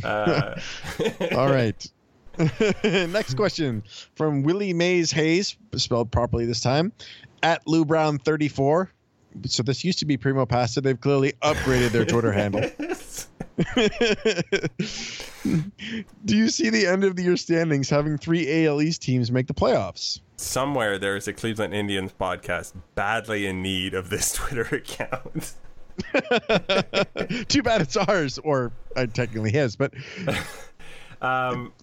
Uh, All right. Next question from Willie Mays Hayes, spelled properly this time, at Lou Brown 34. So this used to be Primo Pasta. They've clearly upgraded their Twitter handle. Do you see the end of the year standings having three AL East teams make the playoffs? somewhere there's a Cleveland Indians podcast badly in need of this Twitter account. Too bad it's ours, or uh, technically his, but Um,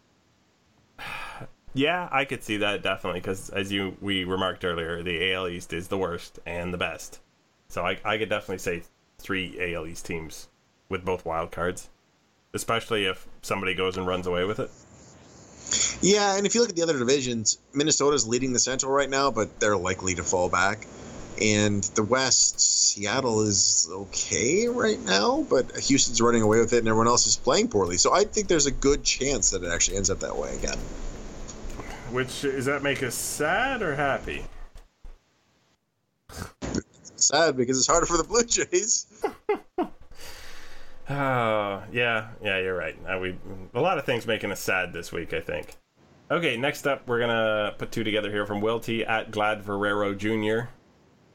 yeah, I could see that definitely because, as you we remarked earlier, the AL East is the worst and the best. So I I could definitely say three AL East teams with both wild cards, especially if somebody goes and runs away with it. Yeah, and if you look at the other divisions, Minnesota's leading the Central right now, but they're likely to fall back. And the West, Seattle is okay right now, but Houston's running away with it, and everyone else is playing poorly. So I think there's a good chance that it actually ends up that way again. Which does that make us sad or happy? Sad because it's harder for the Blue Jays. Oh, yeah, yeah, you're right. Uh, we a lot of things making us sad this week, I think. Okay, next up, we're gonna put two together here from Will T at Glad Ferrero Jr.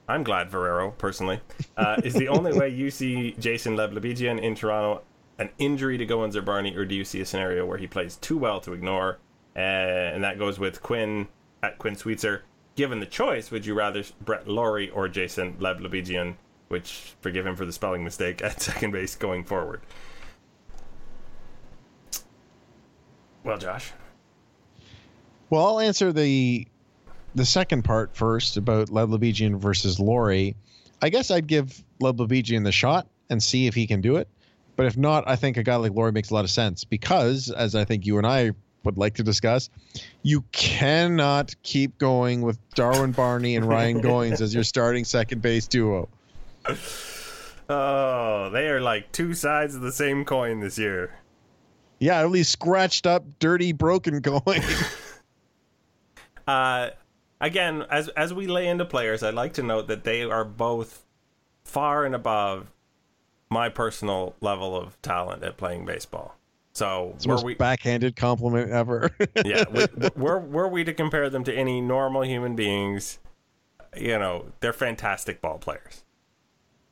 I'm Glad Ferrero, personally. Uh, is the only way you see Jason Leblebijian in Toronto an injury to Goins or Barney, or do you see a scenario where he plays too well to ignore? Uh, and that goes with Quinn at Quinn Sweetser. Given the choice, would you rather Brett Lawrie or Jason Leblebijian? Which, forgive him for the spelling mistake, at second base going forward. Well, Josh. Well, I'll answer the the second part first about Leblebijian versus Lawrie. I guess I'd give Leblebijian the shot and see if he can do it. But if not, I think a guy like Lawrie makes a lot of sense because, as I think you and I would like to discuss, you cannot keep going with Darwin Barney and Ryan Goins as your starting second base duo. Oh, they are like two sides of the same coin this year. Yeah, at least scratched up, dirty, broken going. Uh, again, as as we lay into players, I'd like to note that they are both far and above my personal level of talent at playing baseball. So It's the most we, backhanded compliment ever. yeah, we, were were we to compare them to any normal human beings, you know, they're fantastic ball players.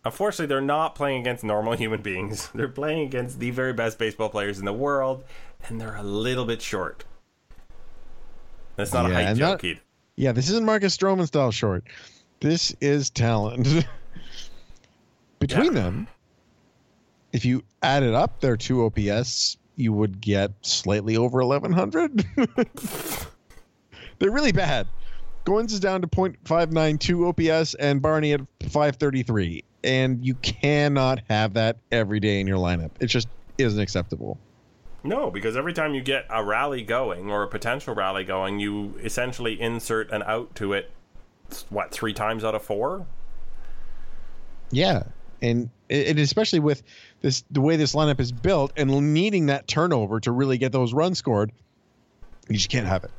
Unfortunately, they're not playing against normal human beings. They're playing against the very best baseball players in the world, and they're a little bit short. That's not Yeah, a height joke that-. Yeah, this isn't Marcus Stroman style short. This is talent. Between Yeah. them, if you added up their two OPS, you would get slightly over 1100. They're really bad. Goins is down to .592 OPS and Barney at 533. And you cannot have that every day in your lineup. It just isn't acceptable. No, because every time you get a rally going or a potential rally going, you essentially insert an out to it. What three times out of four? Yeah, and and especially with this the way this lineup is built and needing that turnover to really get those runs scored, you just can't have it.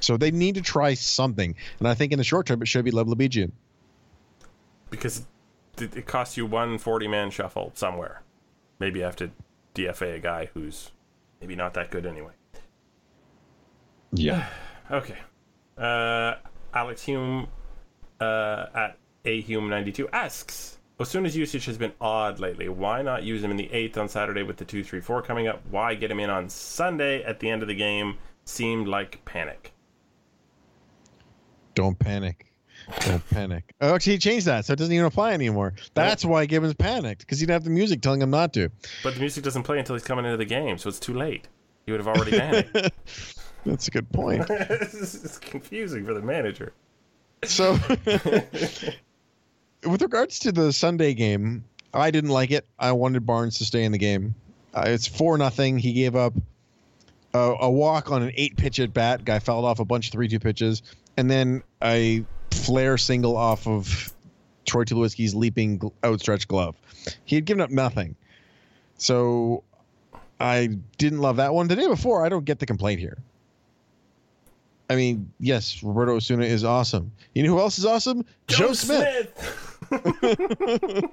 So they need to try something, and I think in the short term it should be Leblebijian. Because it, it costs you one 40 man shuffle somewhere. Maybe you have to DFA a guy who's maybe not that good anyway. Yeah. Okay. Uh, Alex Hume uh, at ahume92 asks, Osuna's usage has been odd lately. Why not use him in the eighth on Saturday with the two three four coming up? Why get him in on Sunday at the end of the game? Seemed like panic. Don't panic. Panic. Oh, actually, he changed that, so it doesn't even apply anymore. That's why Gibbons panicked because he didn't have the music telling him not to. But the music doesn't play until he's coming into the game, so it's too late. He would have already panicked. That's a good point. it's confusing for the manager. So, with regards to the Sunday game, I didn't like it. I wanted Barnes to stay in the game. Uh, it's four nothing. He gave up a, a walk on an eight pitch at bat. Guy fouled off a bunch of three two pitches, and then a flare single off of Troy Tulowitzki's leaping outstretched glove. He had given up nothing. So I didn't love that one. The day before, I don't get the complaint here. I mean, yes, Roberto Osuna is awesome. You know who else is awesome? Joe, Smith.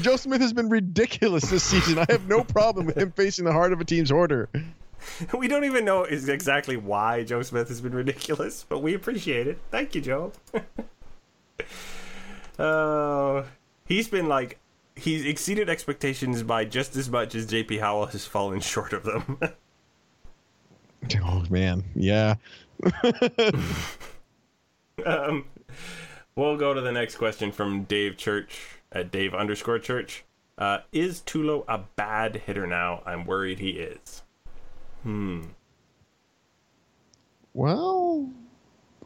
Joe Smith has been ridiculous this season. I have no problem with him facing the heart of a team's order. We don't even know is exactly why Joe Smith has been ridiculous, but we appreciate it. Thank you, Joe. uh, he's been like he's exceeded expectations by just as much as JP Howell has fallen short of them. Oh man, yeah. um, we'll go to the next question from Dave Church at Dave underscore Church. Uh, is Tulo a bad hitter now? I'm worried he is. Hmm. Well,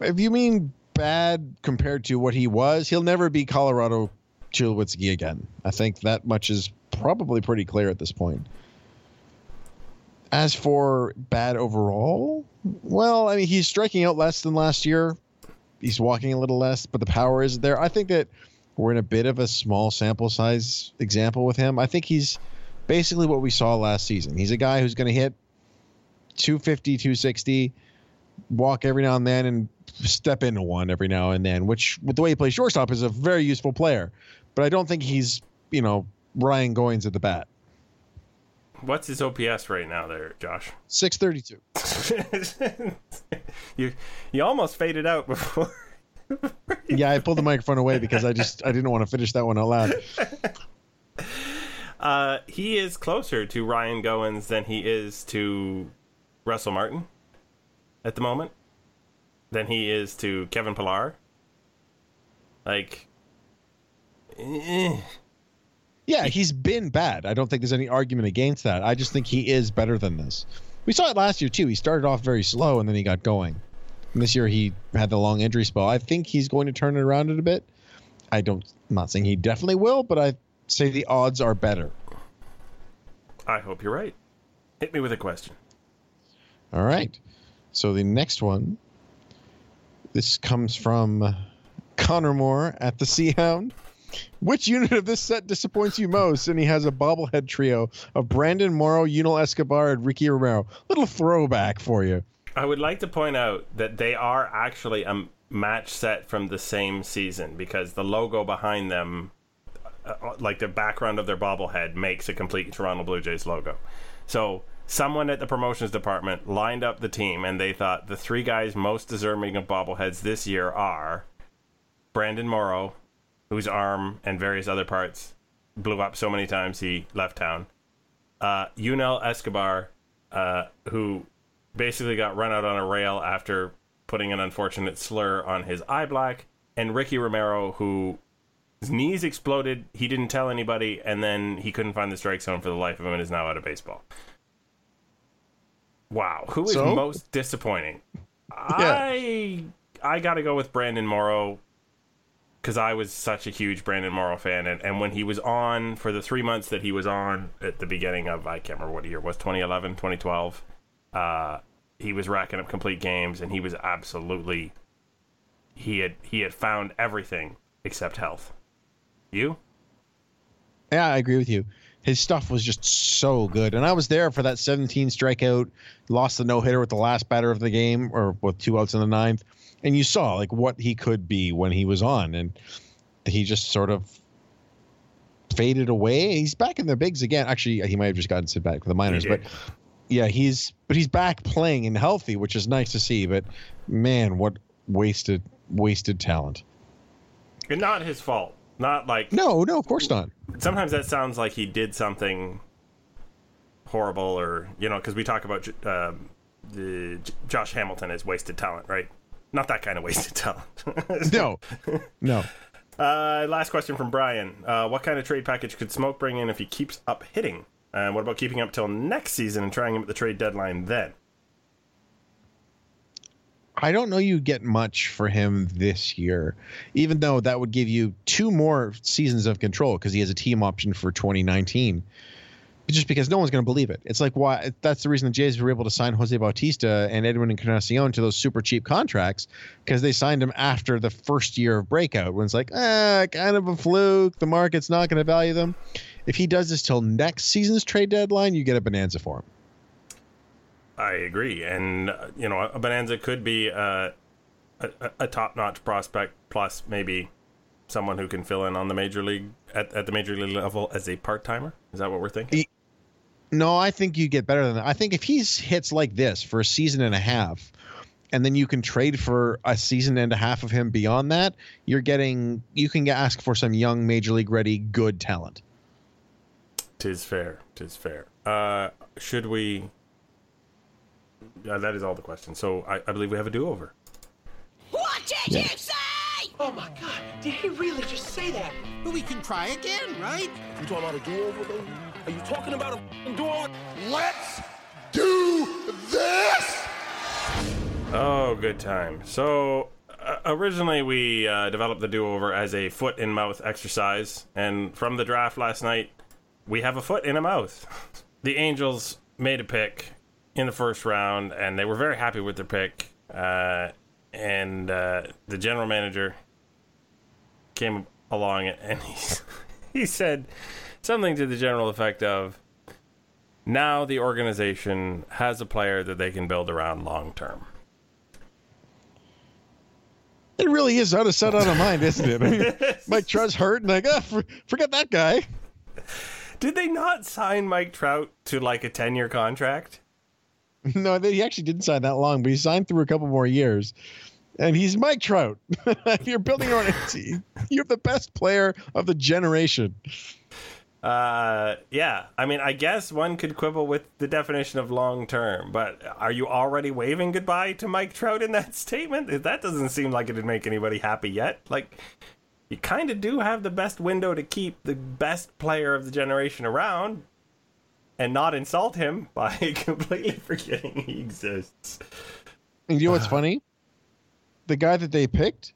if you mean bad compared to what he was, he'll never be Colorado Tulowitzki again. I think that much is probably pretty clear at this point. As for bad overall, well, I mean, he's striking out less than last year. He's walking a little less, but the power is there. I think that we're in a bit of a small sample size example with him. I think he's basically what we saw last season. He's a guy who's going to hit 250, 260, walk every now and then, and step into one every now and then, which, with the way he plays shortstop, is a very useful player. But I don't think he's, you know, Ryan Goins at the bat. What's his OPS right now, there, Josh? 632. you you almost faded out before. yeah, I pulled the microphone away because I just I didn't want to finish that one out loud. Uh, he is closer to Ryan Goins than he is to Russell Martin at the moment. Than he is to Kevin Pillar. Like, eh. Yeah, he's been bad. I don't think there's any argument against that. I just think he is better than this. We saw it last year too. He started off very slow and then he got going. And this year he had the long injury spell. I think he's going to turn it around in a bit. I don't. I'm not saying he definitely will, but I say the odds are better. I hope you're right. Hit me with a question. All right. So the next one. This comes from Connor Moore at the Sea Hound. Which unit of this set disappoints you most? And he has a bobblehead trio of Brandon Morrow, Yunel Escobar, and Ricky Romero. Little throwback for you. I would like to point out that they are actually a match set from the same season because the logo behind them, uh, like the background of their bobblehead, makes a complete Toronto Blue Jays logo. So someone at the promotions department lined up the team and they thought the three guys most deserving of bobbleheads this year are Brandon Morrow, whose arm and various other parts blew up so many times he left town. Uh, Yunel Escobar, uh, who basically got run out on a rail after putting an unfortunate slur on his eye black, and Ricky Romero, who his knees exploded, he didn't tell anybody, and then he couldn't find the strike zone for the life of him and is now out of baseball. Wow, who is So? most disappointing? I I got to go with Brandon Morrow because I was such a huge Brandon Morrow fan, and, and when he was on for the three months that he was on at the beginning of I can't remember what year it was 2011 2012, uh, he was racking up complete games, and he was absolutely he had he had found everything except health. You? Yeah, I agree with you. His stuff was just so good. And I was there for that 17 strikeout, lost the no hitter with the last batter of the game, or with two outs in the ninth. And you saw like what he could be when he was on. And he just sort of faded away. He's back in the bigs again. Actually, he might have just gotten sent back with the minors, but yeah, he's but he's back playing and healthy, which is nice to see. But man, what wasted wasted talent. And not his fault. Not like No, no, of course not. sometimes that sounds like he did something horrible or you know because we talk about uh, the Josh Hamilton as wasted talent, right? Not that kind of wasted talent. No, no. Uh, last question from Brian. Uh, what kind of trade package could Smoak bring in if he keeps up hitting? And what about keeping up till next season and trying him at the trade deadline then? I don't know you get much for him this year, even though that would give you two more seasons of control because he has a team option for 2019. Just because no one's going to believe it. It's like why that's the reason the Jays were able to sign Jose Bautista and Edwin Encarnacion to those super cheap contracts because they signed them after the first year of breakout when it's like, ah, kind of a fluke. The market's not going to value them. If he does this till next season's trade deadline, you get a bonanza for him. I agree, and uh, you know, a Bonanza could be uh, a, a, top-notch prospect plus maybe someone who can fill in on the major league at, at the major league level as a part-timer. Is that what we're thinking? No, I think you get better than that. I think if he's hits like this for a season and a half, and then you can trade for a season and a half of him beyond that, you're getting you can ask for some young major league ready good talent. Tis fair. Tis fair. Uh, should we? Yeah, that is all the questions. So I, I believe we have a do-over. What did you say? Oh my god, did he really just say that? But we can try again, right? You talking about a do-over, baby? Are you talking about a do-over? Let's do this! Oh, good time. So uh, originally we uh, developed the do-over as a foot in mouth exercise, and from the draft last night, we have a foot in a mouth. The Angels made a pick in the first round, and they were very happy with their pick. Uh, and uh, the general manager came along, and he he said something to the general effect of, "Now the organization has a player that they can build around long term." It really is out of sight, out of mind, isn't it? I mean, Mike Trout's hurt, and like, oh, for, forget that guy. Did they not sign Mike Trout to like a ten-year contract? No, he actually didn't sign that long, but he signed through a couple more years. And he's Mike Trout. You're building your own team. You're the best player of the generation. Uh, yeah. I mean, I guess one could quibble with the definition of long term, but are you already waving goodbye to Mike Trout in that statement? That doesn't seem like it'd make anybody happy yet. Like, you kind of do have the best window to keep the best player of the generation around and not insult him by completely forgetting he exists. And you know what's funny? The guy that they picked,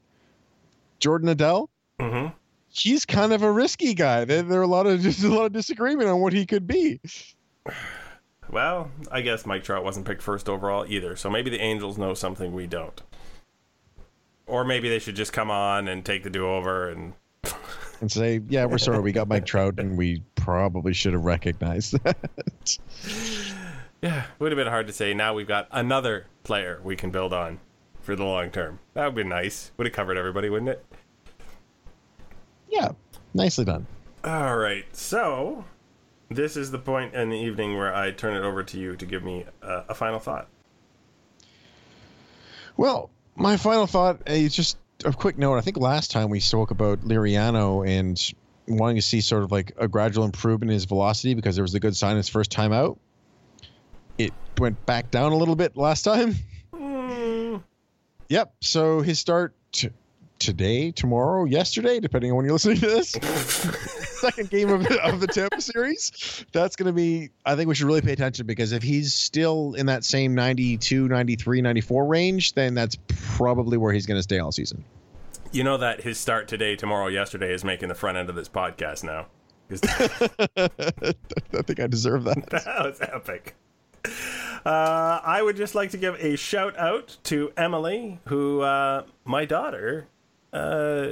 Jordan Adell, Mm-hmm. he's kind of a risky guy. There, there are a lot of just a lot of disagreement on what he could be. Well, I guess Mike Trout wasn't picked first overall either, so maybe the Angels know something we don't. Or maybe they should just come on and take the do over and And say, yeah, we're sorry, we got Mike Trout, and we probably should have recognized that. Yeah, would have been hard to say. Now we've got another player we can build on for the long term. That would be nice. Would have covered everybody, wouldn't it? yeah, nicely done. All right. So, this is the point in the evening where I turn it over to you to give me a, a final thought. Well, my final thought is just a quick note. I think last time we spoke about Liriano and wanting to see sort of like a gradual improvement in his velocity because there was a good sign his first time out. It went back down a little bit last time. Mm. Yep. So his start today, tomorrow, yesterday, depending on when you're listening to this, second game of, of the Tampa series. That's going to be, I think we should really pay attention because if he's still in that same 92, 93, 94 range, then that's probably where he's going to stay all season. You know that his start today, tomorrow, yesterday is making the front end of this podcast now. I think I deserve that. that was epic. Uh, I would just like to give a shout out to Emily, who uh, my daughter uh,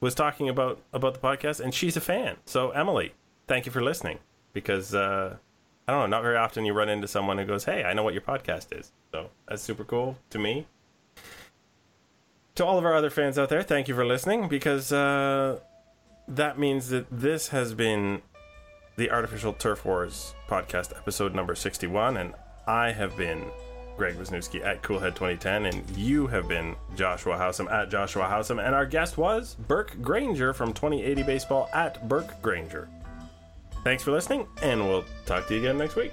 was talking about about the podcast, and she's a fan. So Emily, thank you for listening. Because uh, I don't know, not very often you run into someone who goes, "Hey, I know what your podcast is." So that's super cool to me. To all of our other fans out there, thank you for listening. Because uh, that means that this has been the Artificial Turf Wars podcast, episode number 61, and I have been Greg Wisniewski at Coolhead2010, and you have been Joshua Howsam at Joshua Howsam, and our guest was Burke Granger from 2080 Baseball at Burke Granger. Thanks for listening, and we'll talk to you again next week.